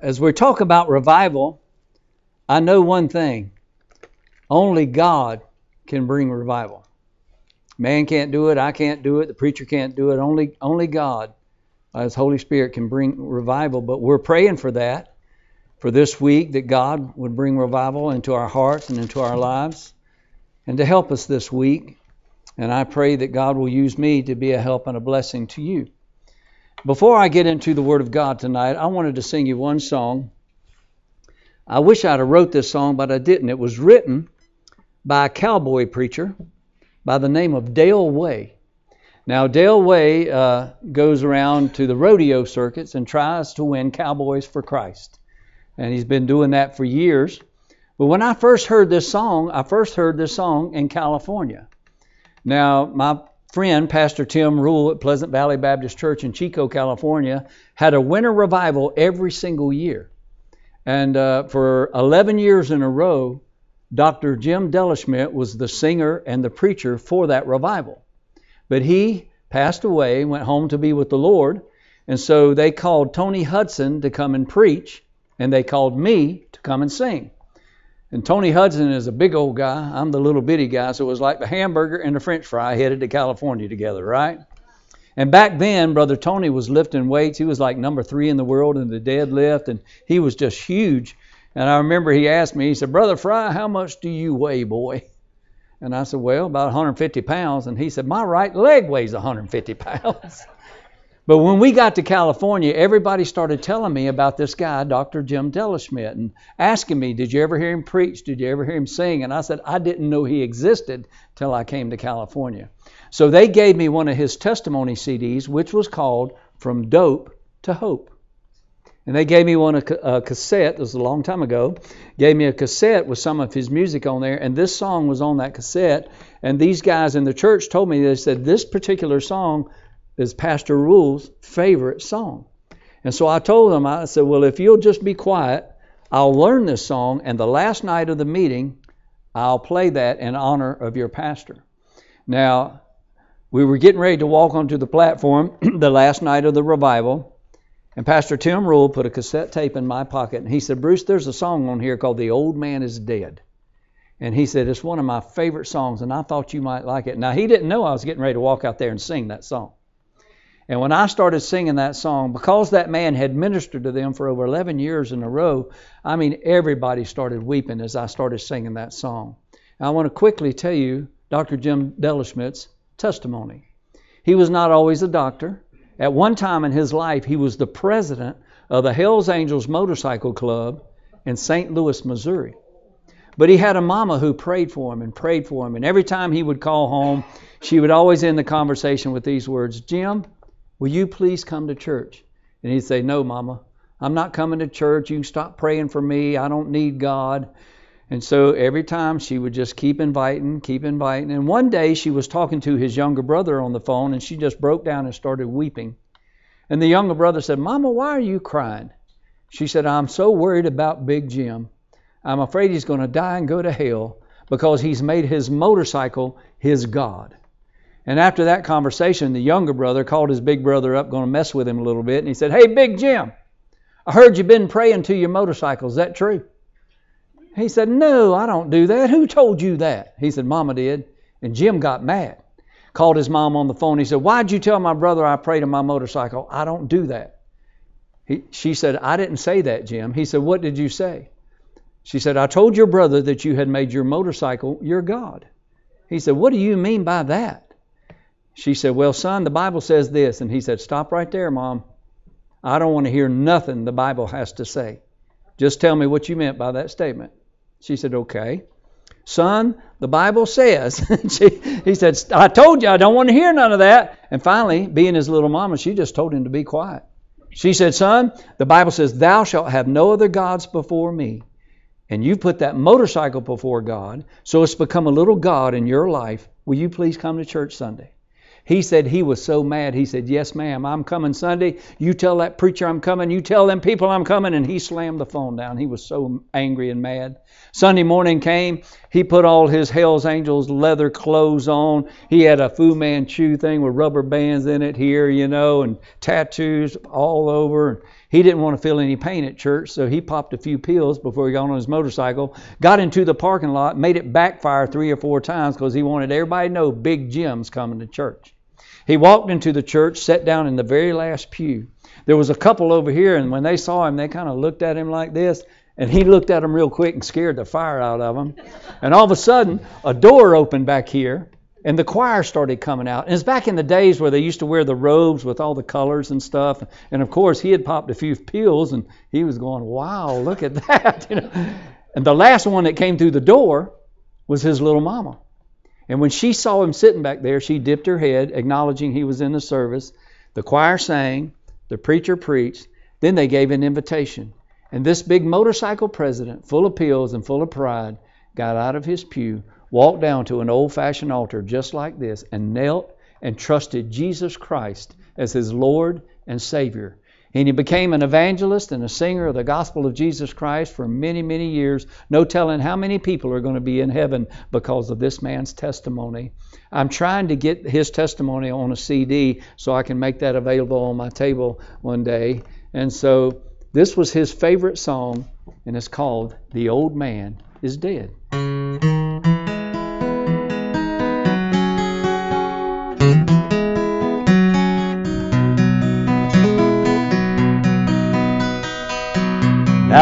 As we talk about revival, I know one thing only God can bring revival. Man can't do it, I can't do it, the preacher can't do it. Only, only God, uh, as Holy Spirit, can bring revival. But we're praying for that, for this week, that God would bring revival into our hearts and into our lives, and to help us this week. And I pray that God will use me to be a help and a blessing to you. Before I get into the Word of God tonight, I wanted to sing you one song. I wish I'd have wrote this song, but I didn't. It was written by a cowboy preacher by the name of Dale Way. Now, Dale Way uh, goes around to the rodeo circuits and tries to win cowboys for Christ. And he's been doing that for years. But when I first heard this song, I first heard this song in California. Now, my friend, Pastor Tim Rule at Pleasant Valley Baptist Church in Chico, California, had a winter revival every single year. And uh, for 11 years in a row, Dr. Jim Delaschmidt was the singer and the preacher for that revival. But he passed away, and went home to be with the Lord, and so they called Tony Hudson to come and preach, and they called me to come and sing. And Tony Hudson is a big old guy. I'm the little bitty guy. So it was like the hamburger and the french fry headed to California together, right? And back then, Brother Tony was lifting weights. He was like number three in the world in the deadlift, and he was just huge. And I remember he asked me, he said, Brother Frye, how much do you weigh, boy? And I said, Well, about 150 pounds. And he said, My right leg weighs 150 pounds. But when we got to California, everybody started telling me about this guy, Dr. Jim Delaschmidt, and asking me, Did you ever hear him preach? Did you ever hear him sing? And I said, I didn't know he existed till I came to California. So they gave me one of his testimony CDs, which was called From Dope to Hope. And they gave me one a, a cassette. This was a long time ago. Gave me a cassette with some of his music on there, and this song was on that cassette. And these guys in the church told me they said this particular song is Pastor Rule's favorite song. And so I told him, I said, Well, if you'll just be quiet, I'll learn this song, and the last night of the meeting, I'll play that in honor of your pastor. Now, we were getting ready to walk onto the platform the last night of the revival, and Pastor Tim Rule put a cassette tape in my pocket, and he said, Bruce, there's a song on here called The Old Man is Dead. And he said, It's one of my favorite songs, and I thought you might like it. Now, he didn't know I was getting ready to walk out there and sing that song. And when I started singing that song, because that man had ministered to them for over 11 years in a row, I mean, everybody started weeping as I started singing that song. I want to quickly tell you Dr. Jim Delaschmidt's testimony. He was not always a doctor. At one time in his life, he was the president of the Hells Angels Motorcycle Club in St. Louis, Missouri. But he had a mama who prayed for him and prayed for him. And every time he would call home, she would always end the conversation with these words Jim, Will you please come to church? And he'd say, No, Mama, I'm not coming to church. You can stop praying for me. I don't need God. And so every time she would just keep inviting, keep inviting. And one day she was talking to his younger brother on the phone and she just broke down and started weeping. And the younger brother said, Mama, why are you crying? She said, I'm so worried about Big Jim. I'm afraid he's going to die and go to hell because he's made his motorcycle his God. And after that conversation, the younger brother called his big brother up, going to mess with him a little bit, and he said, Hey, Big Jim, I heard you've been praying to your motorcycle. Is that true? He said, No, I don't do that. Who told you that? He said, Mama did. And Jim got mad. Called his mom on the phone. He said, Why'd you tell my brother I prayed on my motorcycle? I don't do that. He, she said, I didn't say that, Jim. He said, What did you say? She said, I told your brother that you had made your motorcycle your God. He said, What do you mean by that? She said, Well, son, the Bible says this. And he said, Stop right there, Mom. I don't want to hear nothing the Bible has to say. Just tell me what you meant by that statement. She said, Okay. Son, the Bible says. she, he said, I told you I don't want to hear none of that. And finally, being his little mama, she just told him to be quiet. She said, Son, the Bible says, Thou shalt have no other gods before me. And you've put that motorcycle before God, so it's become a little God in your life. Will you please come to church Sunday? He said he was so mad. He said, Yes, ma'am, I'm coming Sunday. You tell that preacher I'm coming. You tell them people I'm coming. And he slammed the phone down. He was so angry and mad. Sunday morning came. He put all his Hell's Angels leather clothes on. He had a Fu Manchu thing with rubber bands in it here, you know, and tattoos all over. He didn't want to feel any pain at church, so he popped a few pills before he got on his motorcycle, got into the parking lot, made it backfire three or four times because he wanted everybody to know Big Jim's coming to church. He walked into the church, sat down in the very last pew. There was a couple over here, and when they saw him, they kind of looked at him like this, and he looked at them real quick and scared the fire out of them. And all of a sudden, a door opened back here, and the choir started coming out. And it's back in the days where they used to wear the robes with all the colors and stuff. And of course, he had popped a few pills, and he was going, "Wow, look at that!" you know. And the last one that came through the door was his little mama. And when she saw him sitting back there, she dipped her head, acknowledging he was in the service. The choir sang, the preacher preached. Then they gave an invitation. And this big motorcycle president, full of pills and full of pride, got out of his pew, walked down to an old fashioned altar just like this, and knelt and trusted Jesus Christ as his Lord and Savior. And he became an evangelist and a singer of the gospel of Jesus Christ for many, many years. No telling how many people are going to be in heaven because of this man's testimony. I'm trying to get his testimony on a CD so I can make that available on my table one day. And so this was his favorite song, and it's called The Old Man is Dead.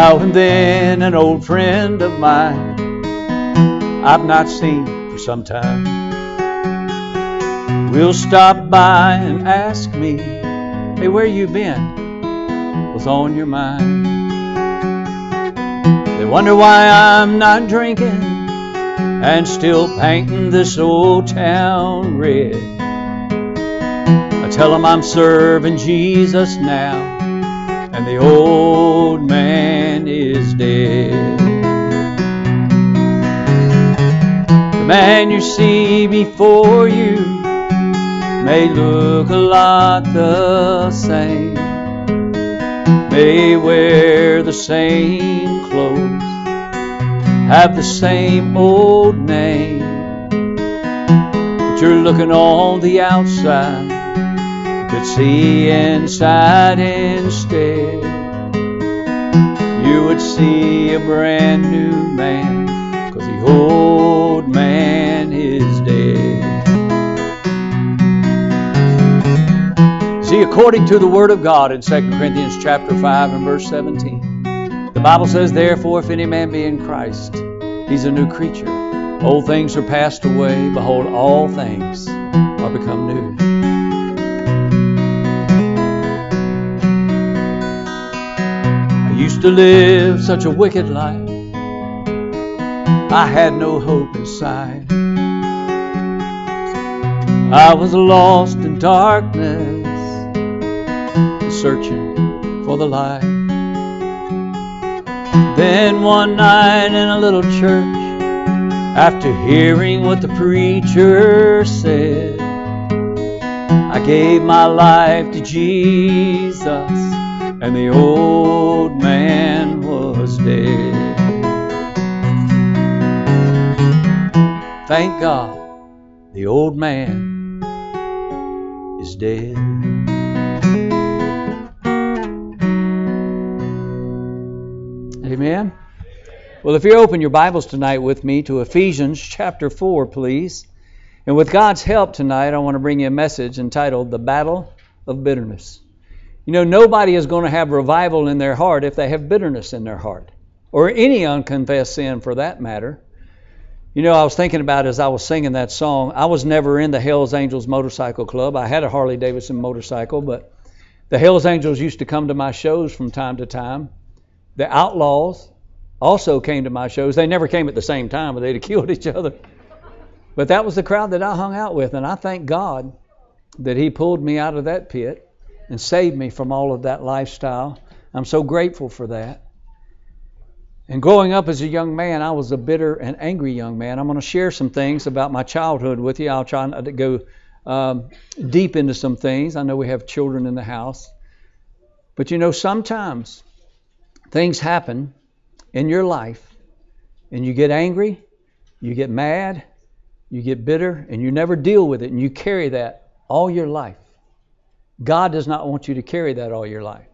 Now and then, an old friend of mine I've not seen for some time will stop by and ask me, Hey, where you been? What's on your mind? They wonder why I'm not drinking and still painting this old town red. I tell them I'm serving Jesus now and the old man is dead. The man you see before you may look a lot the same, may wear the same clothes, have the same old name, but you're looking on the outside could see inside instead. You would see a brand new man, cause the old man is dead. See, according to the Word of God in 2 Corinthians chapter 5 and verse 17, the Bible says, Therefore, if any man be in Christ, he's a new creature. Old things are passed away. Behold, all things are become new. Used to live such a wicked life. I had no hope inside. I was lost in darkness, searching for the light. Then one night in a little church, after hearing what the preacher said, I gave my life to Jesus and the old man was dead. Thank God, the old man is dead. Amen. Well, if you open your Bibles tonight with me to Ephesians chapter 4, please. And with God's help tonight, I want to bring you a message entitled The Battle of Bitterness. You know, nobody is going to have revival in their heart if they have bitterness in their heart, or any unconfessed sin for that matter. You know, I was thinking about as I was singing that song, I was never in the Hells Angels Motorcycle Club. I had a Harley Davidson motorcycle, but the Hells Angels used to come to my shows from time to time. The Outlaws also came to my shows. They never came at the same time, but they'd have killed each other. But that was the crowd that I hung out with, and I thank God that He pulled me out of that pit and saved me from all of that lifestyle. I'm so grateful for that. And growing up as a young man, I was a bitter and angry young man. I'm going to share some things about my childhood with you. I'll try not to go um, deep into some things. I know we have children in the house. But you know, sometimes things happen in your life, and you get angry, you get mad, you get bitter, and you never deal with it, and you carry that all your life. God does not want you to carry that all your life.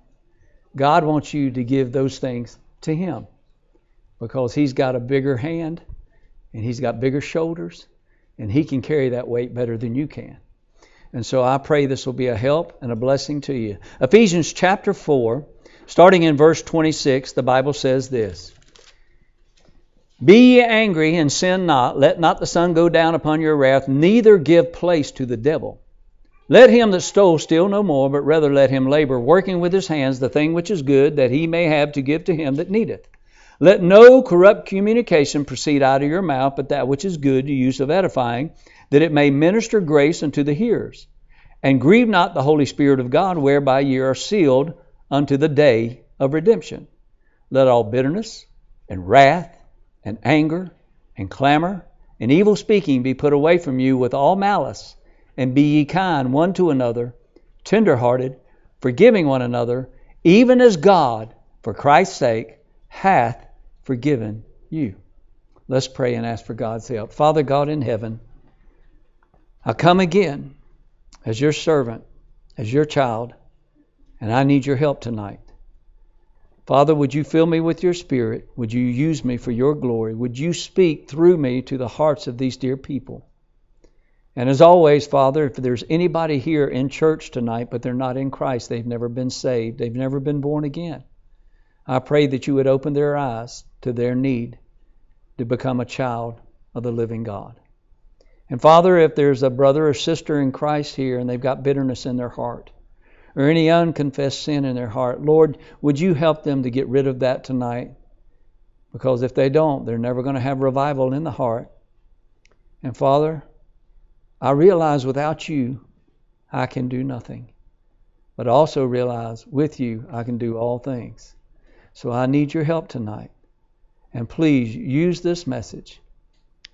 God wants you to give those things to Him because He's got a bigger hand and He's got bigger shoulders and He can carry that weight better than you can. And so I pray this will be a help and a blessing to you. Ephesians chapter 4, starting in verse 26, the Bible says this Be ye angry and sin not, let not the sun go down upon your wrath, neither give place to the devil. Let him that stole steal no more, but rather let him labor, working with his hands the thing which is good, that he may have to give to him that needeth. Let no corrupt communication proceed out of your mouth, but that which is good, to use of edifying, that it may minister grace unto the hearers. And grieve not the Holy Spirit of God, whereby ye are sealed unto the day of redemption. Let all bitterness and wrath and anger and clamor and evil speaking be put away from you with all malice and be ye kind one to another, tenderhearted, forgiving one another, even as God, for Christ's sake, hath forgiven you. Let's pray and ask for God's help. Father God in heaven, I come again as your servant, as your child, and I need your help tonight. Father, would you fill me with your spirit? Would you use me for your glory? Would you speak through me to the hearts of these dear people? And as always, Father, if there's anybody here in church tonight, but they're not in Christ, they've never been saved, they've never been born again, I pray that you would open their eyes to their need to become a child of the living God. And Father, if there's a brother or sister in Christ here and they've got bitterness in their heart, or any unconfessed sin in their heart, Lord, would you help them to get rid of that tonight? Because if they don't, they're never going to have revival in the heart. And Father, I realize without you, I can do nothing. But also realize with you, I can do all things. So I need your help tonight. And please use this message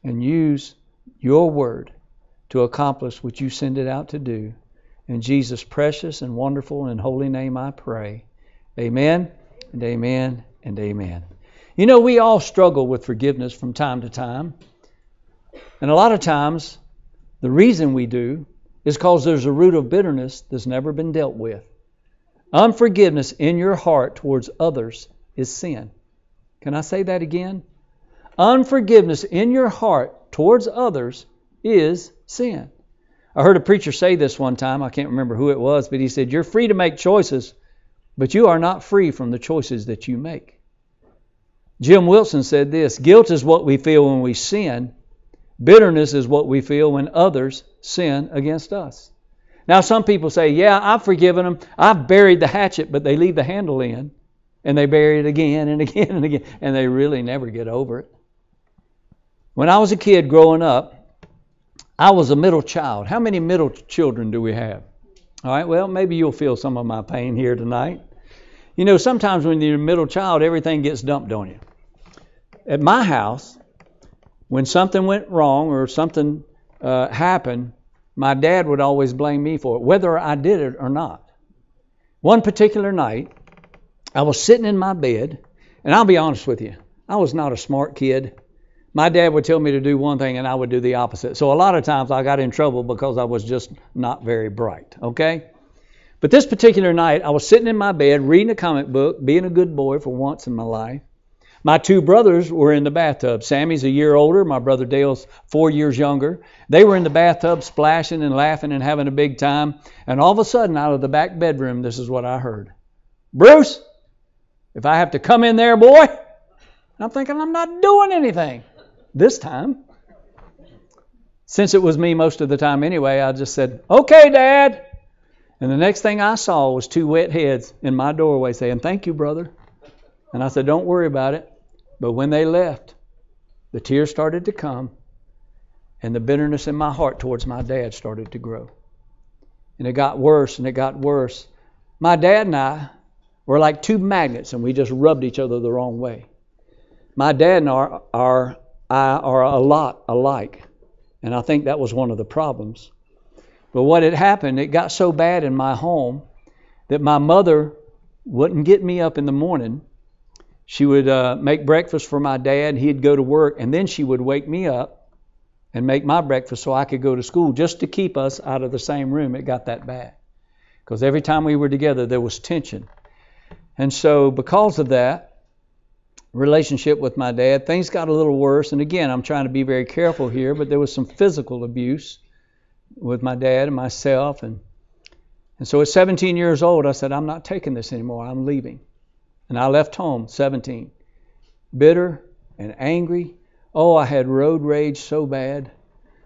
and use your word to accomplish what you send it out to do. In Jesus' precious and wonderful and holy name I pray. Amen and amen and amen. You know, we all struggle with forgiveness from time to time. And a lot of times, the reason we do is because there's a root of bitterness that's never been dealt with. Unforgiveness in your heart towards others is sin. Can I say that again? Unforgiveness in your heart towards others is sin. I heard a preacher say this one time. I can't remember who it was, but he said, You're free to make choices, but you are not free from the choices that you make. Jim Wilson said this Guilt is what we feel when we sin, Bitterness is what we feel when others sin against us. Now, some people say, Yeah, I've forgiven them. I've buried the hatchet, but they leave the handle in and they bury it again and again and again, and they really never get over it. When I was a kid growing up, I was a middle child. How many middle children do we have? All right, well, maybe you'll feel some of my pain here tonight. You know, sometimes when you're a middle child, everything gets dumped on you. At my house, when something went wrong or something uh, happened, my dad would always blame me for it, whether I did it or not. One particular night, I was sitting in my bed, and I'll be honest with you, I was not a smart kid. My dad would tell me to do one thing, and I would do the opposite. So a lot of times I got in trouble because I was just not very bright, okay? But this particular night, I was sitting in my bed reading a comic book, being a good boy for once in my life. My two brothers were in the bathtub. Sammy's a year older. My brother Dale's four years younger. They were in the bathtub splashing and laughing and having a big time. And all of a sudden, out of the back bedroom, this is what I heard Bruce, if I have to come in there, boy. I'm thinking, I'm not doing anything this time. Since it was me most of the time anyway, I just said, Okay, Dad. And the next thing I saw was two wet heads in my doorway saying, Thank you, brother. And I said, Don't worry about it. But when they left, the tears started to come, and the bitterness in my heart towards my dad started to grow. And it got worse and it got worse. My dad and I were like two magnets, and we just rubbed each other the wrong way. My dad and I are, are a lot alike, and I think that was one of the problems. But what had happened, it got so bad in my home that my mother wouldn't get me up in the morning she would uh, make breakfast for my dad. He'd go to work, and then she would wake me up and make my breakfast so I could go to school just to keep us out of the same room. It got that bad. Because every time we were together, there was tension. And so, because of that relationship with my dad, things got a little worse. And again, I'm trying to be very careful here, but there was some physical abuse with my dad and myself. And, and so, at 17 years old, I said, I'm not taking this anymore. I'm leaving. And I left home, 17, bitter and angry. Oh, I had road rage so bad.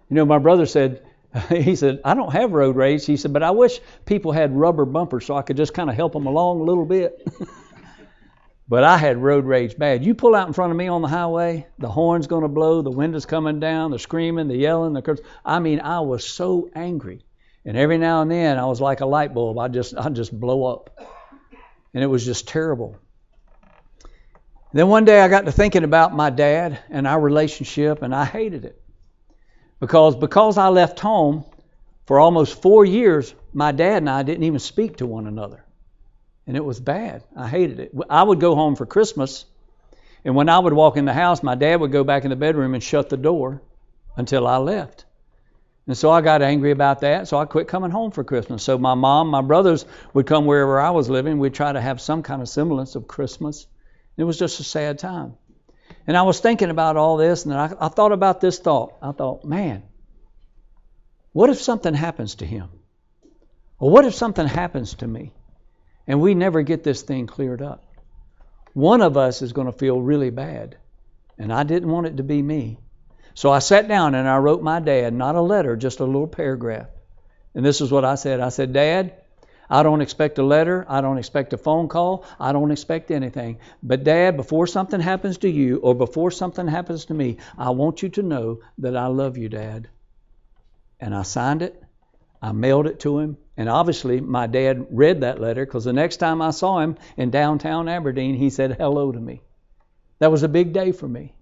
You know, my brother said, he said, I don't have road rage. He said, but I wish people had rubber bumpers so I could just kind of help them along a little bit. but I had road rage bad. You pull out in front of me on the highway, the horn's going to blow, the wind is coming down, the screaming, the yelling, the curse. I mean, I was so angry. And every now and then I was like a light bulb. I just I just blow up. And it was just terrible. Then one day I got to thinking about my dad and our relationship and I hated it. Because because I left home for almost four years, my dad and I didn't even speak to one another. And it was bad. I hated it. I would go home for Christmas, and when I would walk in the house, my dad would go back in the bedroom and shut the door until I left. And so I got angry about that, so I quit coming home for Christmas. So my mom, my brothers would come wherever I was living. We'd try to have some kind of semblance of Christmas. It was just a sad time. And I was thinking about all this, and I, I thought about this thought. I thought, man, what if something happens to him? Or what if something happens to me and we never get this thing cleared up? One of us is going to feel really bad. And I didn't want it to be me. So I sat down and I wrote my dad, not a letter, just a little paragraph. And this is what I said I said, Dad, I don't expect a letter. I don't expect a phone call. I don't expect anything. But, Dad, before something happens to you or before something happens to me, I want you to know that I love you, Dad. And I signed it. I mailed it to him. And obviously, my dad read that letter because the next time I saw him in downtown Aberdeen, he said hello to me. That was a big day for me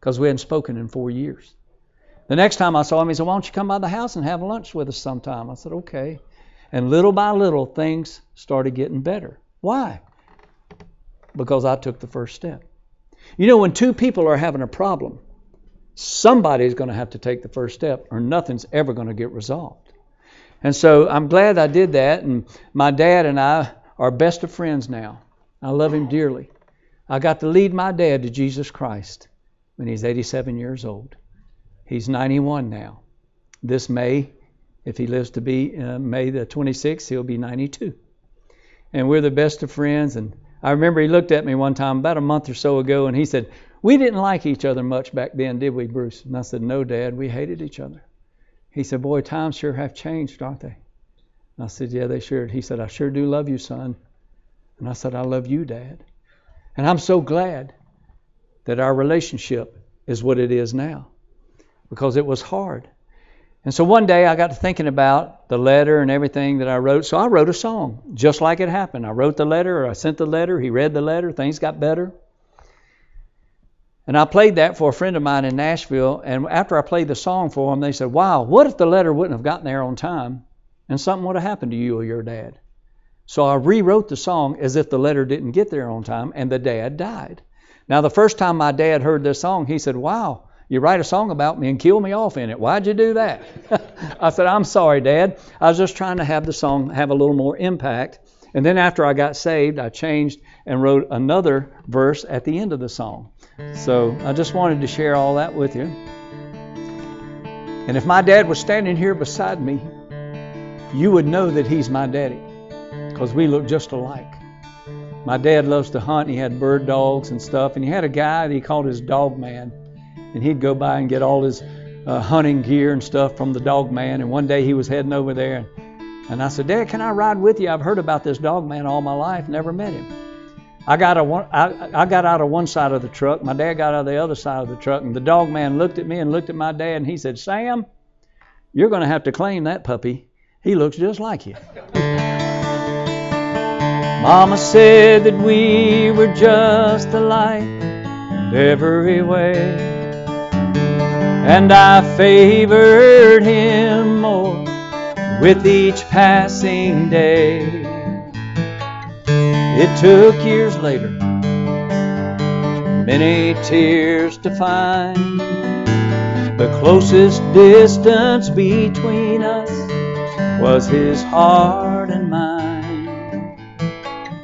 because we hadn't spoken in four years. The next time I saw him, he said, Why don't you come by the house and have lunch with us sometime? I said, Okay. And little by little, things started getting better. Why? Because I took the first step. You know, when two people are having a problem, somebody's going to have to take the first step, or nothing's ever going to get resolved. And so I'm glad I did that. And my dad and I are best of friends now. I love him dearly. I got to lead my dad to Jesus Christ when he's 87 years old. He's 91 now. This May, if he lives to be uh, May the 26th, he'll be 92. And we're the best of friends. And I remember he looked at me one time about a month or so ago and he said, We didn't like each other much back then, did we, Bruce? And I said, No, Dad, we hated each other. He said, Boy, times sure have changed, aren't they? And I said, Yeah, they sure. He said, I sure do love you, son. And I said, I love you, Dad. And I'm so glad that our relationship is what it is now because it was hard. And so one day I got to thinking about the letter and everything that I wrote. So I wrote a song just like it happened. I wrote the letter, or I sent the letter, he read the letter, things got better. And I played that for a friend of mine in Nashville. And after I played the song for him, they said, Wow, what if the letter wouldn't have gotten there on time and something would have happened to you or your dad? So I rewrote the song as if the letter didn't get there on time and the dad died. Now, the first time my dad heard this song, he said, Wow, you write a song about me and kill me off in it. Why'd you do that? I said, I'm sorry, Dad. I was just trying to have the song have a little more impact. And then after I got saved, I changed and wrote another verse at the end of the song. So I just wanted to share all that with you. And if my dad was standing here beside me, you would know that he's my daddy because we look just alike. My dad loves to hunt. He had bird dogs and stuff. And he had a guy that he called his dog man and he'd go by and get all his uh, hunting gear and stuff from the dog man. And one day he was heading over there, and, and I said, Dad, can I ride with you? I've heard about this dog man all my life, never met him. I got, a I, I got out of one side of the truck. My dad got out of the other side of the truck, and the dog man looked at me and looked at my dad, and he said, Sam, you're going to have to claim that puppy. He looks just like you. Mama said that we were just alike every way and I favored him more with each passing day. It took years later, many tears to find the closest distance between us was his heart and mine.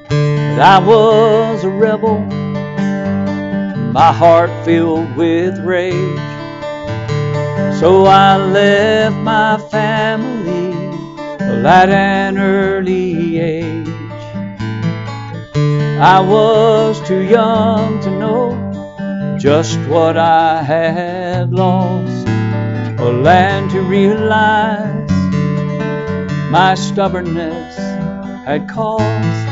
that I was a rebel, my heart filled with rage. So I left my family at an early age. I was too young to know just what I had lost, or land to realize my stubbornness had caused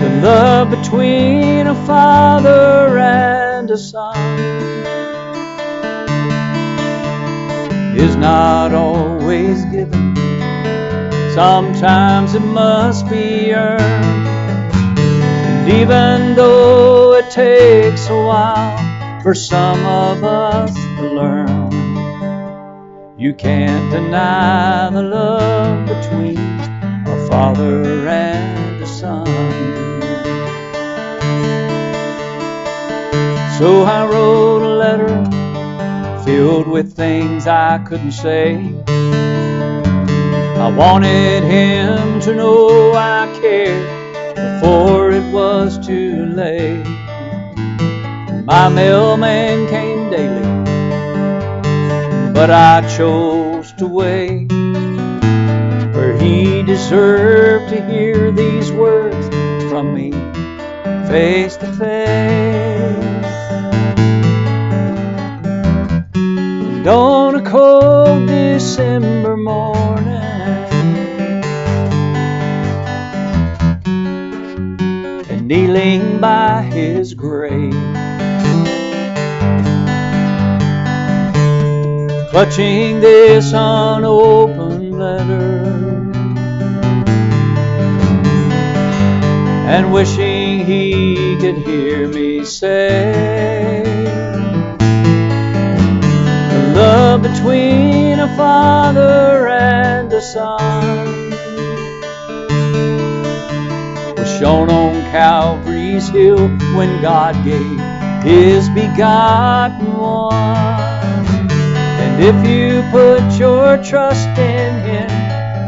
the love between a father and a son is not always given. Sometimes it must be earned. And even though it takes a while for some of us to learn, you can't deny the love between a father and a son. So I wrote a letter filled with things I couldn't say. I wanted him to know I cared before it was too late. My mailman came daily, but I chose to wait. For he deserved to hear these words from me face to face. On a cold December morning. And kneeling by his grave, clutching this unopened letter, and wishing he could hear me say between a father and a son was shown on Calvary's hill when God gave his begotten one. And if you put your trust in him,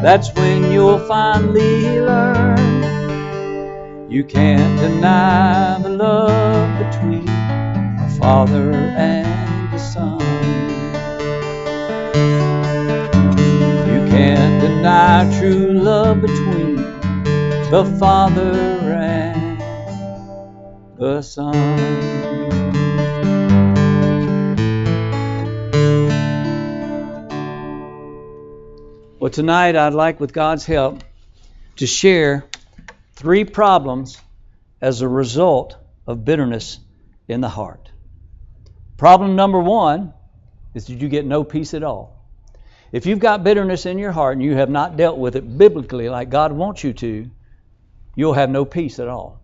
that's when you'll finally learn. You can't deny the love between a father and a son. Deny true love between the Father and the Son. Well, tonight I'd like, with God's help, to share three problems as a result of bitterness in the heart. Problem number one is that you get no peace at all. If you've got bitterness in your heart and you have not dealt with it biblically like God wants you to, you'll have no peace at all.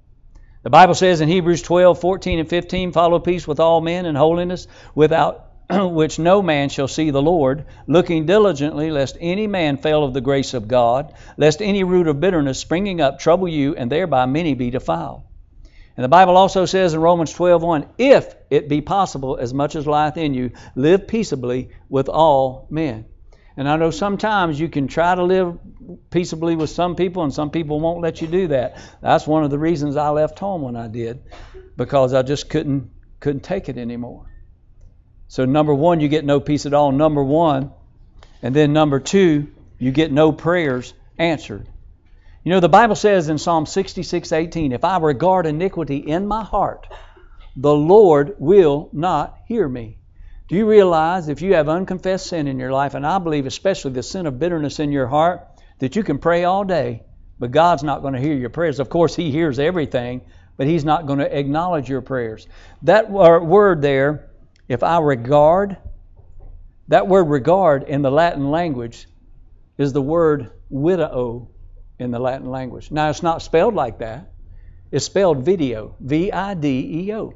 The Bible says in Hebrews 12, 14, and 15, follow peace with all men and holiness, without which no man shall see the Lord, looking diligently lest any man fail of the grace of God, lest any root of bitterness springing up trouble you, and thereby many be defiled. And the Bible also says in Romans 12:1, if it be possible, as much as lieth in you, live peaceably with all men. And I know sometimes you can try to live peaceably with some people, and some people won't let you do that. That's one of the reasons I left home when I did, because I just couldn't couldn't take it anymore. So number one, you get no peace at all. Number one, and then number two, you get no prayers answered. You know, the Bible says in Psalm 66:18, if I regard iniquity in my heart, the Lord will not hear me. Do you realize if you have unconfessed sin in your life, and I believe especially the sin of bitterness in your heart, that you can pray all day, but God's not going to hear your prayers? Of course, He hears everything, but He's not going to acknowledge your prayers. That word there, if I regard, that word regard in the Latin language is the word video in the Latin language. Now, it's not spelled like that. It's spelled video, V I D E O.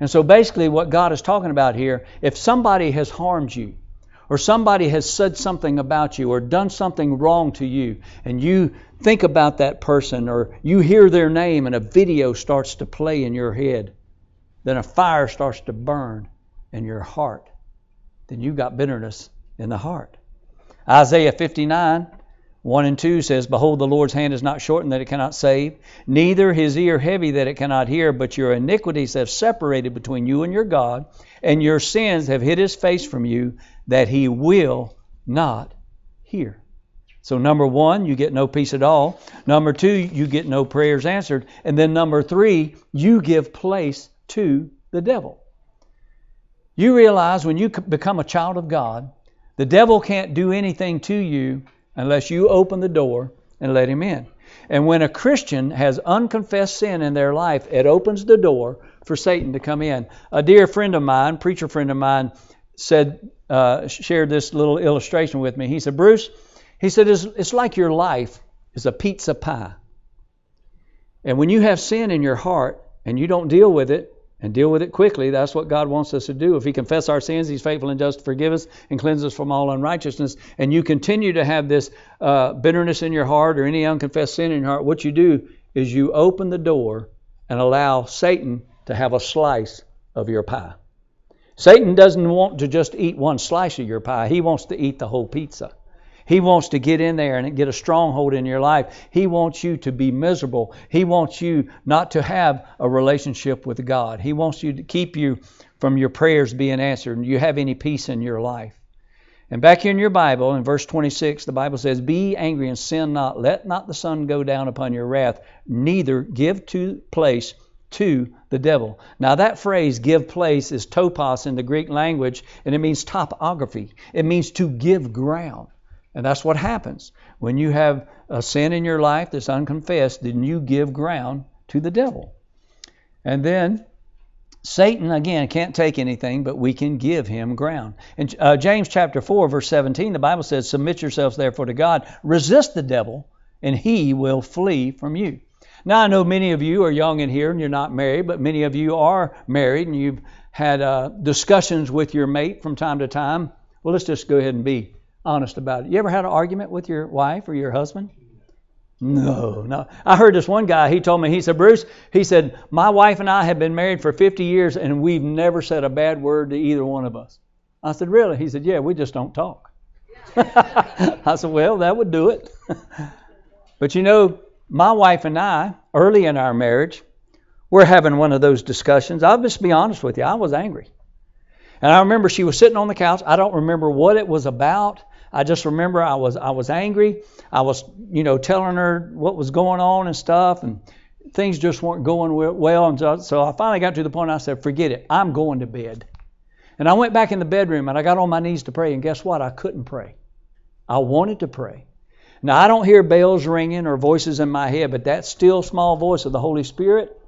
And so basically, what God is talking about here if somebody has harmed you, or somebody has said something about you, or done something wrong to you, and you think about that person, or you hear their name and a video starts to play in your head, then a fire starts to burn in your heart, then you've got bitterness in the heart. Isaiah 59, 1 and 2 says, Behold, the Lord's hand is not shortened that it cannot save, neither his ear heavy that it cannot hear, but your iniquities have separated between you and your God, and your sins have hid his face from you, that he will not hear. So, number one, you get no peace at all. Number two, you get no prayers answered. And then number three, you give place to the devil. You realize when you become a child of God, the devil can't do anything to you unless you open the door and let him in. And when a Christian has unconfessed sin in their life, it opens the door for Satan to come in. A dear friend of mine, preacher friend of mine, said, uh, shared this little illustration with me. He said, Bruce, he said, it's, it's like your life is a pizza pie. And when you have sin in your heart and you don't deal with it, and deal with it quickly. That's what God wants us to do. If we confess our sins, He's faithful and just to forgive us and cleanse us from all unrighteousness. And you continue to have this uh, bitterness in your heart or any unconfessed sin in your heart, what you do is you open the door and allow Satan to have a slice of your pie. Satan doesn't want to just eat one slice of your pie, he wants to eat the whole pizza. He wants to get in there and get a stronghold in your life. He wants you to be miserable. He wants you not to have a relationship with God. He wants you to keep you from your prayers being answered and you have any peace in your life. And back here in your Bible, in verse 26, the Bible says, Be angry and sin not. Let not the sun go down upon your wrath, neither give to place to the devil. Now, that phrase, give place, is topos in the Greek language, and it means topography. It means to give ground. And that's what happens. When you have a sin in your life that's unconfessed, then you give ground to the devil. And then Satan, again, can't take anything, but we can give him ground. In uh, James chapter 4, verse 17, the Bible says, Submit yourselves therefore to God, resist the devil, and he will flee from you. Now, I know many of you are young in here and you're not married, but many of you are married and you've had uh, discussions with your mate from time to time. Well, let's just go ahead and be honest about it. You ever had an argument with your wife or your husband? No, no. I heard this one guy, he told me, he said, Bruce, he said, my wife and I have been married for 50 years and we've never said a bad word to either one of us. I said, really? He said, yeah, we just don't talk. I said, well, that would do it. but you know, my wife and I, early in our marriage, we're having one of those discussions. I'll just be honest with you, I was angry. And I remember she was sitting on the couch. I don't remember what it was about. I just remember I was I was angry. I was you know telling her what was going on and stuff, and things just weren't going well. And so, so I finally got to the point I said, "Forget it. I'm going to bed." And I went back in the bedroom and I got on my knees to pray. And guess what? I couldn't pray. I wanted to pray. Now I don't hear bells ringing or voices in my head, but that still small voice of the Holy Spirit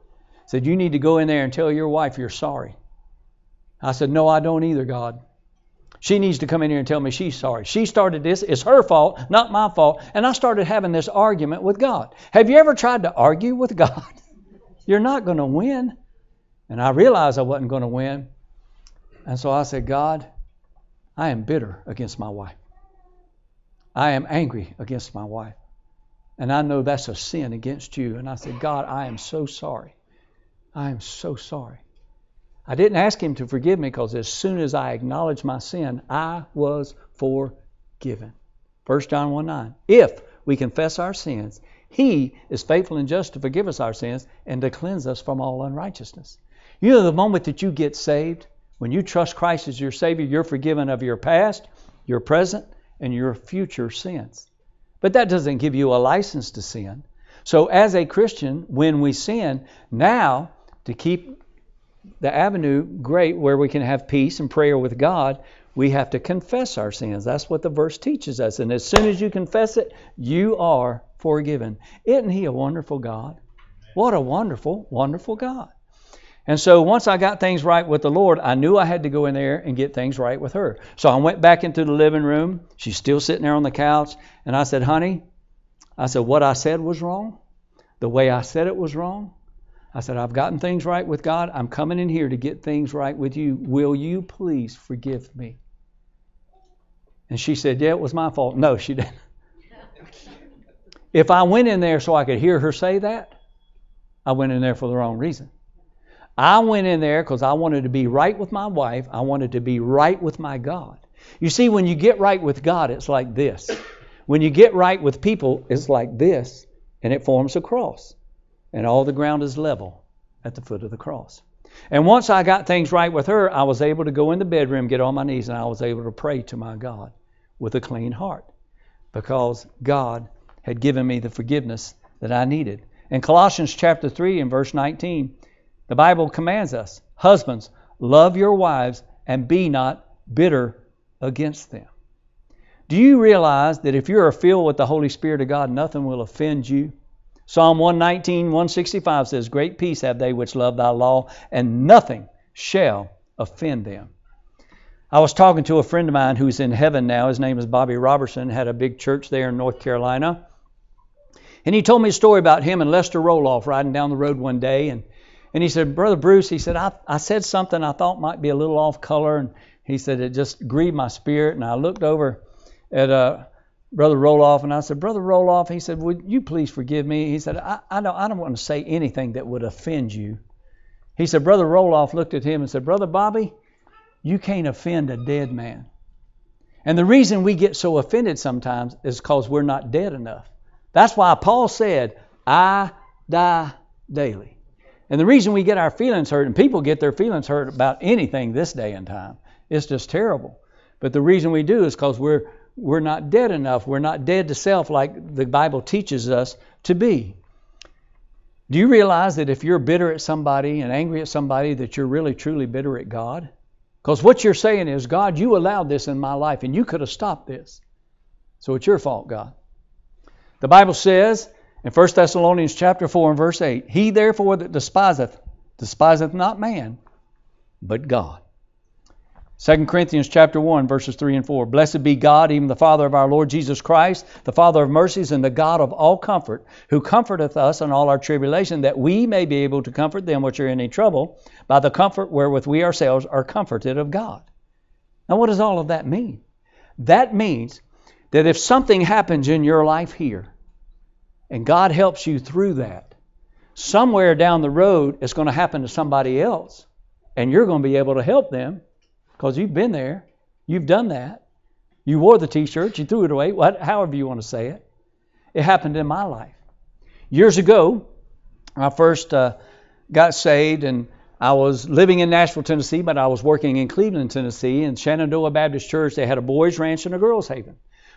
said, "You need to go in there and tell your wife you're sorry." I said, No, I don't either, God. She needs to come in here and tell me she's sorry. She started this. It's her fault, not my fault. And I started having this argument with God. Have you ever tried to argue with God? You're not going to win. And I realized I wasn't going to win. And so I said, God, I am bitter against my wife. I am angry against my wife. And I know that's a sin against you. And I said, God, I am so sorry. I am so sorry. I didn't ask him to forgive me because as soon as I acknowledged my sin, I was forgiven. 1 John 1 9. If we confess our sins, he is faithful and just to forgive us our sins and to cleanse us from all unrighteousness. You know, the moment that you get saved, when you trust Christ as your Savior, you're forgiven of your past, your present, and your future sins. But that doesn't give you a license to sin. So, as a Christian, when we sin, now to keep the avenue great where we can have peace and prayer with God, we have to confess our sins. That's what the verse teaches us. And as soon as you confess it, you are forgiven. Isn't He a wonderful God? What a wonderful, wonderful God. And so once I got things right with the Lord, I knew I had to go in there and get things right with her. So I went back into the living room. She's still sitting there on the couch. And I said, honey, I said, what I said was wrong. The way I said it was wrong. I said, I've gotten things right with God. I'm coming in here to get things right with you. Will you please forgive me? And she said, Yeah, it was my fault. No, she didn't. if I went in there so I could hear her say that, I went in there for the wrong reason. I went in there because I wanted to be right with my wife. I wanted to be right with my God. You see, when you get right with God, it's like this. When you get right with people, it's like this, and it forms a cross. And all the ground is level at the foot of the cross. And once I got things right with her, I was able to go in the bedroom, get on my knees, and I was able to pray to my God with a clean heart because God had given me the forgiveness that I needed. In Colossians chapter 3 and verse 19, the Bible commands us, husbands, love your wives and be not bitter against them. Do you realize that if you are filled with the Holy Spirit of God, nothing will offend you? Psalm 119, 165 says, Great peace have they which love thy law, and nothing shall offend them. I was talking to a friend of mine who's in heaven now. His name is Bobby Robertson, had a big church there in North Carolina. And he told me a story about him and Lester Roloff riding down the road one day. And, and he said, Brother Bruce, he said, I, I said something I thought might be a little off color. And he said, it just grieved my spirit. And I looked over at uh, Brother Roloff, and I said, Brother Roloff, he said, Would you please forgive me? He said, I, I, don't, I don't want to say anything that would offend you. He said, Brother Roloff looked at him and said, Brother Bobby, you can't offend a dead man. And the reason we get so offended sometimes is because we're not dead enough. That's why Paul said, I die daily. And the reason we get our feelings hurt, and people get their feelings hurt about anything this day and time, it's just terrible. But the reason we do is because we're we're not dead enough. We're not dead to self like the Bible teaches us to be. Do you realize that if you're bitter at somebody and angry at somebody, that you're really truly bitter at God? Because what you're saying is, God, you allowed this in my life and you could have stopped this. So it's your fault, God. The Bible says in 1 Thessalonians chapter 4 and verse 8, He therefore that despiseth, despiseth not man, but God. 2 Corinthians chapter 1 verses 3 and 4. Blessed be God, even the Father of our Lord Jesus Christ, the Father of mercies and the God of all comfort, who comforteth us in all our tribulation, that we may be able to comfort them which are in any trouble, by the comfort wherewith we ourselves are comforted of God. Now what does all of that mean? That means that if something happens in your life here, and God helps you through that, somewhere down the road it's going to happen to somebody else, and you're going to be able to help them because you've been there. You've done that. You wore the t shirt, you threw it away, what, however you want to say it. It happened in my life. Years ago, I first uh, got saved and I was living in Nashville, Tennessee, but I was working in Cleveland, Tennessee. In Shenandoah Baptist Church, they had a boys' ranch and a girls' haven.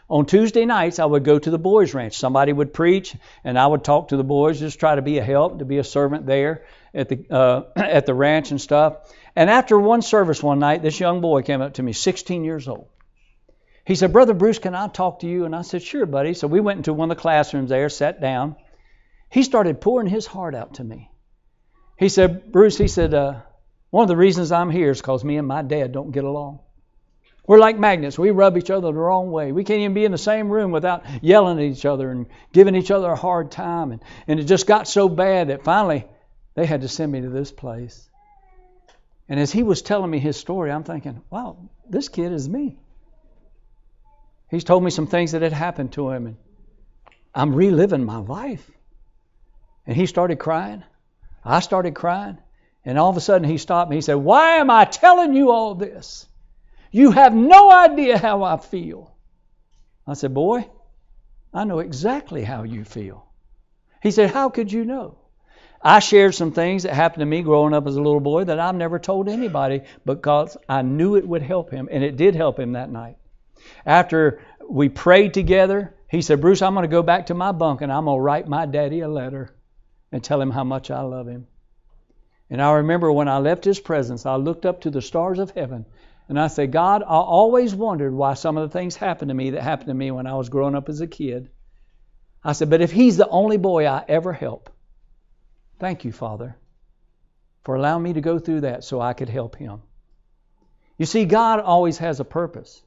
On Tuesday nights, I would go to the boys' ranch. Somebody would preach, and I would talk to the boys, just try to be a help, to be a servant there at the uh, at the ranch and stuff. And after one service one night, this young boy came up to me, 16 years old. He said, Brother Bruce, can I talk to you? And I said, Sure, buddy. So we went into one of the classrooms there, sat down. He started pouring his heart out to me. He said, Bruce, he said, uh, one of the reasons I'm here is because me and my dad don't get along. We're like magnets. We rub each other the wrong way. We can't even be in the same room without yelling at each other and giving each other a hard time. And, and it just got so bad that finally they had to send me to this place. And as he was telling me his story, I'm thinking, wow, this kid is me. He's told me some things that had happened to him, and I'm reliving my life. And he started crying. I started crying. And all of a sudden he stopped me. He said, Why am I telling you all this? You have no idea how I feel. I said, Boy, I know exactly how you feel. He said, How could you know? I shared some things that happened to me growing up as a little boy that I've never told anybody because I knew it would help him, and it did help him that night. After we prayed together, he said, Bruce, I'm going to go back to my bunk and I'm going to write my daddy a letter and tell him how much I love him. And I remember when I left his presence, I looked up to the stars of heaven and I said, God, I always wondered why some of the things happened to me that happened to me when I was growing up as a kid. I said, but if he's the only boy I ever help, Thank you, Father, for allowing me to go through that so I could help him. You see, God always has a purpose.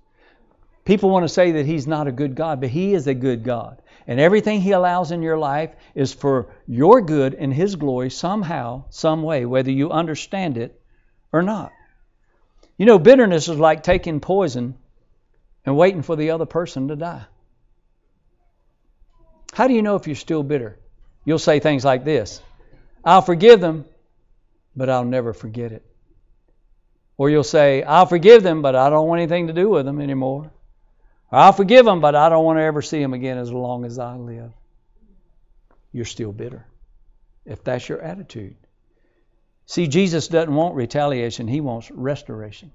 People want to say that He's not a good God, but He is a good God. And everything He allows in your life is for your good and His glory somehow, some way, whether you understand it or not. You know, bitterness is like taking poison and waiting for the other person to die. How do you know if you're still bitter? You'll say things like this I'll forgive them, but I'll never forget it. Or you'll say, I'll forgive them, but I don't want anything to do with them anymore. Or I'll forgive them, but I don't want to ever see them again as long as I live. You're still bitter. If that's your attitude. See, Jesus doesn't want retaliation, he wants restoration.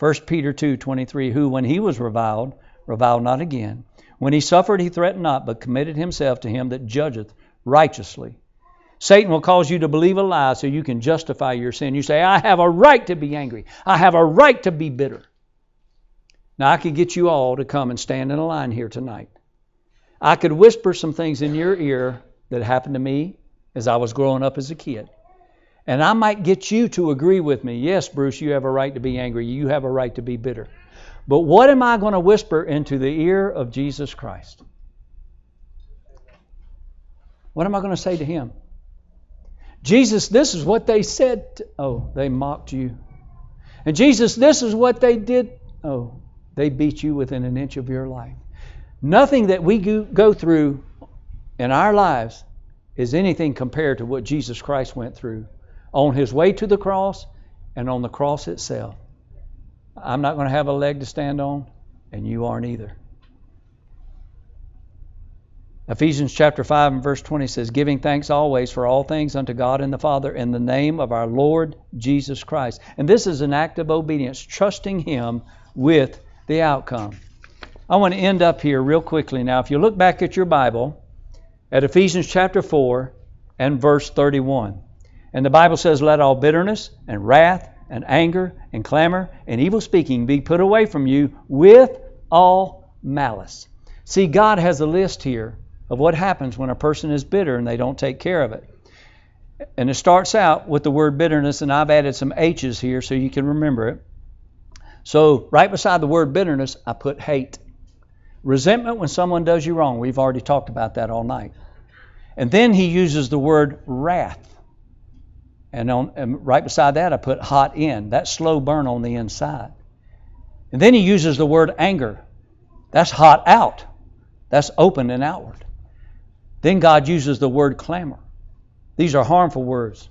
1 Peter 2:23 Who when he was reviled, reviled not again. When he suffered, he threatened not, but committed himself to him that judgeth righteously. Satan will cause you to believe a lie so you can justify your sin. You say, I have a right to be angry. I have a right to be bitter. Now, I could get you all to come and stand in a line here tonight. I could whisper some things in your ear that happened to me as I was growing up as a kid. And I might get you to agree with me. Yes, Bruce, you have a right to be angry. You have a right to be bitter. But what am I going to whisper into the ear of Jesus Christ? What am I going to say to him? Jesus, this is what they said. To, oh, they mocked you. And Jesus, this is what they did. Oh, they beat you within an inch of your life. Nothing that we go through in our lives is anything compared to what Jesus Christ went through on his way to the cross and on the cross itself. I'm not going to have a leg to stand on, and you aren't either. Ephesians chapter 5 and verse 20 says, Giving thanks always for all things unto God and the Father in the name of our Lord Jesus Christ. And this is an act of obedience, trusting Him with the outcome. I want to end up here real quickly now. If you look back at your Bible, at Ephesians chapter 4 and verse 31, and the Bible says, Let all bitterness and wrath and anger and clamor and evil speaking be put away from you with all malice. See, God has a list here of what happens when a person is bitter and they don't take care of it. And it starts out with the word bitterness, and I've added some H's here so you can remember it. So, right beside the word bitterness, I put hate. Resentment when someone does you wrong. We've already talked about that all night. And then he uses the word wrath. And, on, and right beside that, I put hot in. That slow burn on the inside. And then he uses the word anger. That's hot out. That's open and outward. Then God uses the word clamor. These are harmful words,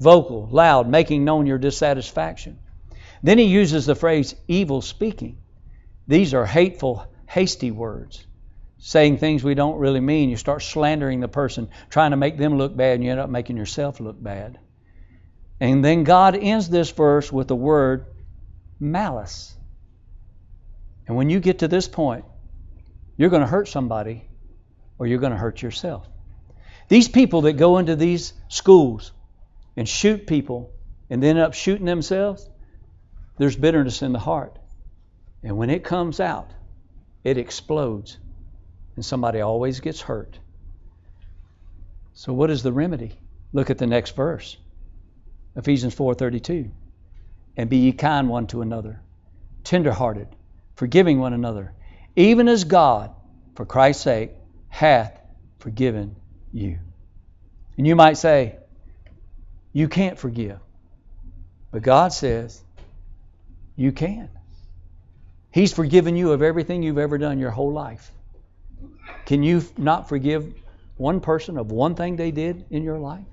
vocal, loud, making known your dissatisfaction. Then he uses the phrase evil speaking. These are hateful, hasty words, saying things we don't really mean. You start slandering the person, trying to make them look bad, and you end up making yourself look bad. And then God ends this verse with the word malice. And when you get to this point, you're going to hurt somebody or you're going to hurt yourself. These people that go into these schools and shoot people and then end up shooting themselves, there's bitterness in the heart. And when it comes out, it explodes. And somebody always gets hurt. So what is the remedy? Look at the next verse. Ephesians 4:32. And be ye kind one to another, tenderhearted, forgiving one another, even as God, for Christ's sake, hath forgiven you. And you might say, You can't forgive. But God says, You can. He's forgiven you of everything you've ever done your whole life. Can you not forgive one person of one thing they did in your life?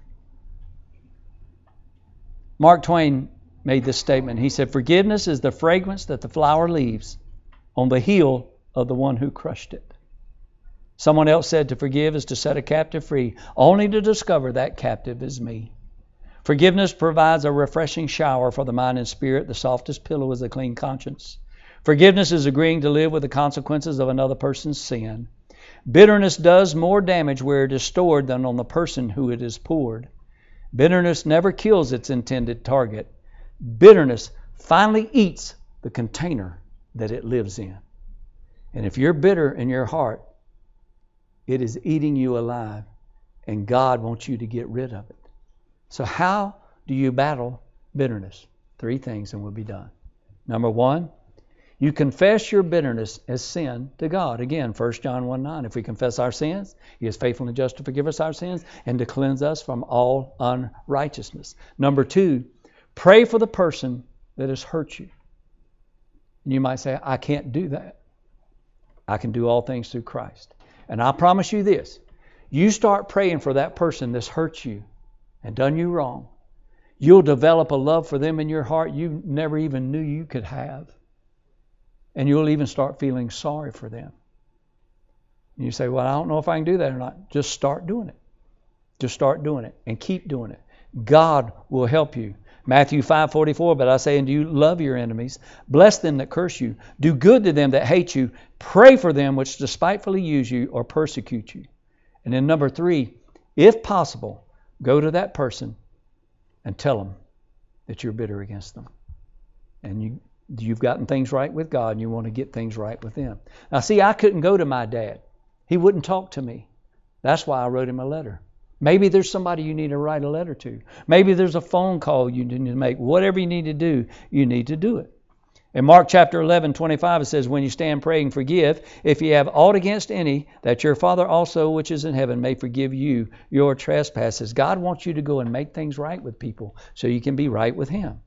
Mark Twain made this statement. He said, Forgiveness is the fragrance that the flower leaves on the heel of the one who crushed it. Someone else said to forgive is to set a captive free, only to discover that captive is me. Forgiveness provides a refreshing shower for the mind and spirit. The softest pillow is a clean conscience. Forgiveness is agreeing to live with the consequences of another person's sin. Bitterness does more damage where it is stored than on the person who it is poured. Bitterness never kills its intended target. Bitterness finally eats the container that it lives in. And if you're bitter in your heart, it is eating you alive, and God wants you to get rid of it. So, how do you battle bitterness? Three things, and we'll be done. Number one, you confess your bitterness as sin to God. Again, 1 John 1 9. If we confess our sins, He is faithful and just to forgive us our sins and to cleanse us from all unrighteousness. Number two, pray for the person that has hurt you. And you might say, I can't do that. I can do all things through Christ. And I promise you this you start praying for that person that's hurt you and done you wrong, you'll develop a love for them in your heart you never even knew you could have. And you'll even start feeling sorry for them. And you say, Well, I don't know if I can do that or not. Just start doing it. Just start doing it and keep doing it. God will help you. Matthew 5:44, but I say unto you, love your enemies, bless them that curse you, do good to them that hate you, pray for them which despitefully use you or persecute you. And then number 3, if possible, go to that person and tell them that you're bitter against them. And you you've gotten things right with God and you want to get things right with them. Now see, I couldn't go to my dad. He wouldn't talk to me. That's why I wrote him a letter. Maybe there's somebody you need to write a letter to. Maybe there's a phone call you need to make. Whatever you need to do, you need to do it. In Mark chapter 11, 25, it says, When you stand praying, forgive, if you have aught against any, that your Father also, which is in heaven, may forgive you your trespasses. God wants you to go and make things right with people so you can be right with Him.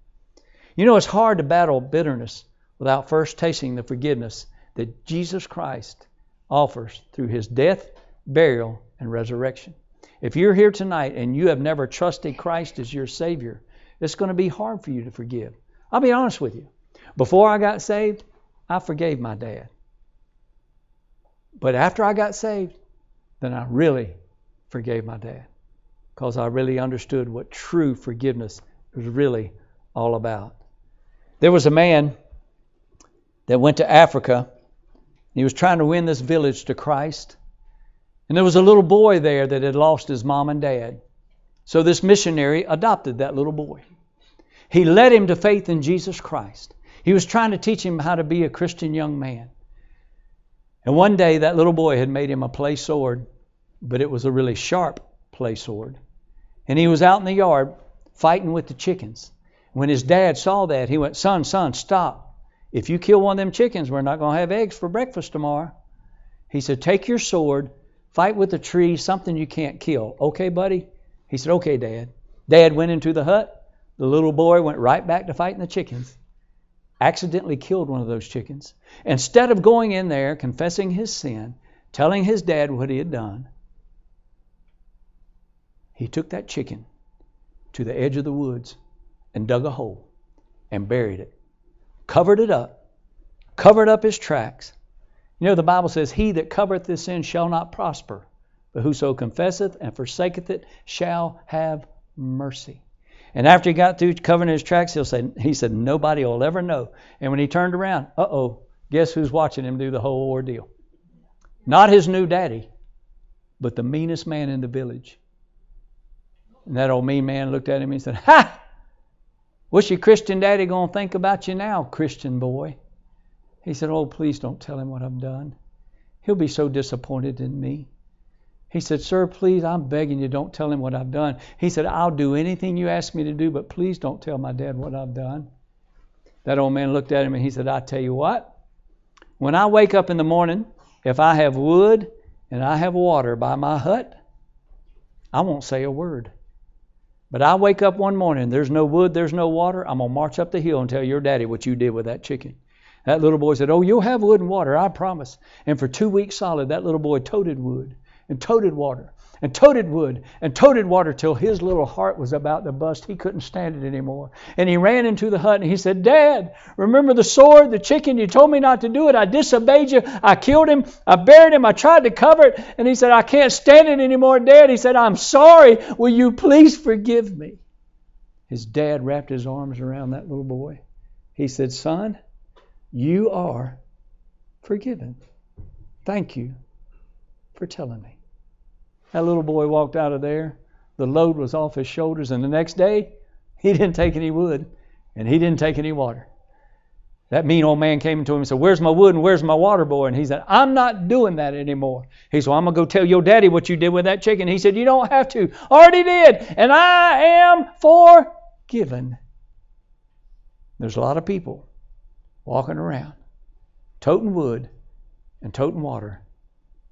You know, it's hard to battle bitterness without first tasting the forgiveness that Jesus Christ offers through His death, burial, and resurrection. If you're here tonight and you have never trusted Christ as your Savior, it's going to be hard for you to forgive. I'll be honest with you. Before I got saved, I forgave my dad. But after I got saved, then I really forgave my dad because I really understood what true forgiveness was really all about. There was a man that went to Africa. He was trying to win this village to Christ. And there was a little boy there that had lost his mom and dad. So this missionary adopted that little boy. He led him to faith in Jesus Christ. He was trying to teach him how to be a Christian young man. And one day that little boy had made him a play sword, but it was a really sharp play sword. And he was out in the yard fighting with the chickens. When his dad saw that, he went, Son, son, stop. If you kill one of them chickens, we're not going to have eggs for breakfast tomorrow. He said, Take your sword Fight with a tree, something you can't kill. Okay, buddy? He said, Okay, Dad. Dad went into the hut. The little boy went right back to fighting the chickens. Accidentally killed one of those chickens. Instead of going in there, confessing his sin, telling his dad what he had done, he took that chicken to the edge of the woods and dug a hole and buried it, covered it up, covered up his tracks, you know, the Bible says, He that covereth this sin shall not prosper, but whoso confesseth and forsaketh it shall have mercy. And after he got through covering his tracks, he'll say, he said, nobody will ever know. And when he turned around, uh oh, guess who's watching him do the whole ordeal? Not his new daddy, but the meanest man in the village. And that old mean man looked at him and said, Ha! What's your Christian daddy going to think about you now, Christian boy? He said, Oh, please don't tell him what I've done. He'll be so disappointed in me. He said, Sir, please, I'm begging you, don't tell him what I've done. He said, I'll do anything you ask me to do, but please don't tell my dad what I've done. That old man looked at him and he said, I tell you what, when I wake up in the morning, if I have wood and I have water by my hut, I won't say a word. But I wake up one morning, there's no wood, there's no water, I'm going to march up the hill and tell your daddy what you did with that chicken. That little boy said, Oh, you'll have wood and water, I promise. And for two weeks solid, that little boy toted wood and toted water and toted wood and toted water till his little heart was about to bust. He couldn't stand it anymore. And he ran into the hut and he said, Dad, remember the sword, the chicken? You told me not to do it. I disobeyed you. I killed him. I buried him. I tried to cover it. And he said, I can't stand it anymore, Dad. He said, I'm sorry. Will you please forgive me? His dad wrapped his arms around that little boy. He said, Son, you are forgiven. Thank you for telling me. That little boy walked out of there. The load was off his shoulders, and the next day, he didn't take any wood and he didn't take any water. That mean old man came to him and said, Where's my wood and where's my water, boy? And he said, I'm not doing that anymore. He said, well, I'm going to go tell your daddy what you did with that chicken. He said, You don't have to. Already did. And I am forgiven. There's a lot of people walking around, toting wood and toting water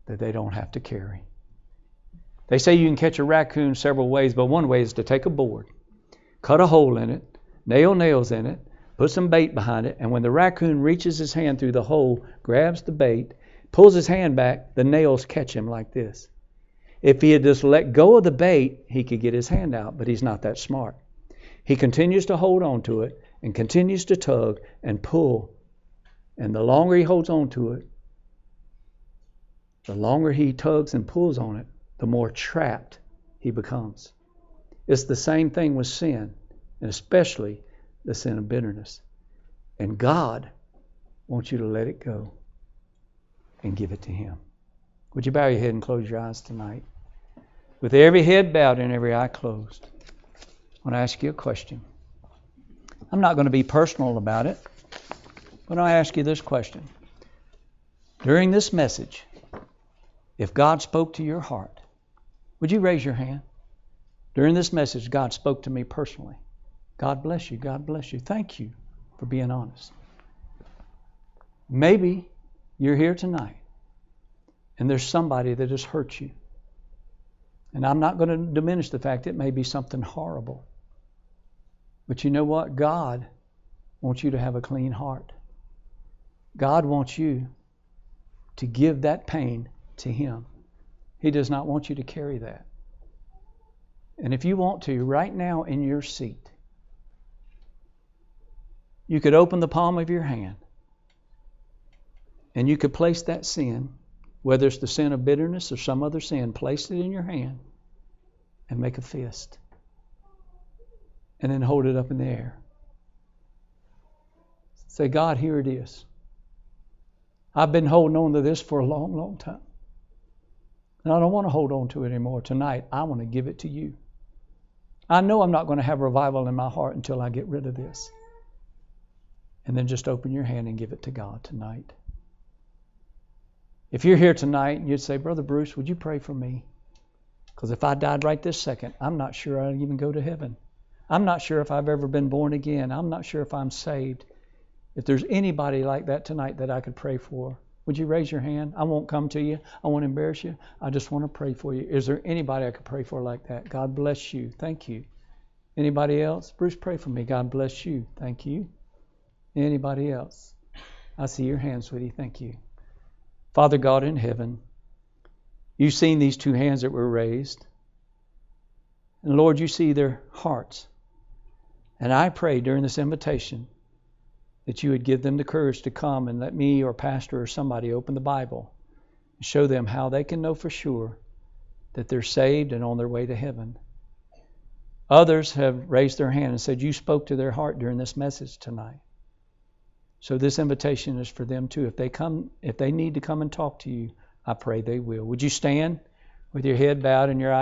that they don't have to carry. They say you can catch a raccoon several ways, but one way is to take a board, cut a hole in it, nail nails in it, put some bait behind it, and when the raccoon reaches his hand through the hole, grabs the bait, pulls his hand back, the nails catch him like this. If he had just let go of the bait, he could get his hand out, but he's not that smart. He continues to hold on to it and continues to tug and pull And the longer he holds on to it, the longer he tugs and pulls on it, the more trapped he becomes. It's the same thing with sin, and especially the sin of bitterness. And God wants you to let it go and give it to Him. Would you bow your head and close your eyes tonight? With every head bowed and every eye closed, I want to ask you a question. I'm not going to be personal about it, but I'll ask you this question. During this message, if God spoke to your heart, would you raise your hand? During this message, God spoke to me personally. God bless you. God bless you. Thank you for being honest. Maybe you're here tonight and there's somebody that has hurt you. And I'm not going to diminish the fact it may be something horrible. But you know what? God wants you to have a clean heart. God wants you to give that pain to Him. He does not want you to carry that. And if you want to, right now in your seat, you could open the palm of your hand and you could place that sin, whether it's the sin of bitterness or some other sin, place it in your hand and make a fist. And then hold it up in the air. Say, God, here it is. I've been holding on to this for a long, long time. And I don't want to hold on to it anymore. Tonight, I want to give it to you. I know I'm not going to have revival in my heart until I get rid of this. And then just open your hand and give it to God tonight. If you're here tonight and you'd say, Brother Bruce, would you pray for me? Because if I died right this second, I'm not sure I'd even go to heaven. I'm not sure if I've ever been born again. I'm not sure if I'm saved. If there's anybody like that tonight that I could pray for, would you raise your hand? I won't come to you. I won't embarrass you. I just want to pray for you. Is there anybody I could pray for like that? God bless you. Thank you. Anybody else? Bruce, pray for me. God bless you. Thank you. Anybody else? I see your hand, sweetie. Thank you. Father God in heaven, you've seen these two hands that were raised. And Lord, you see their hearts. And I pray during this invitation that you would give them the courage to come and let me or pastor or somebody open the Bible and show them how they can know for sure that they're saved and on their way to heaven. Others have raised their hand and said, You spoke to their heart during this message tonight. So this invitation is for them too. If they come, if they need to come and talk to you, I pray they will. Would you stand with your head bowed and your eyes?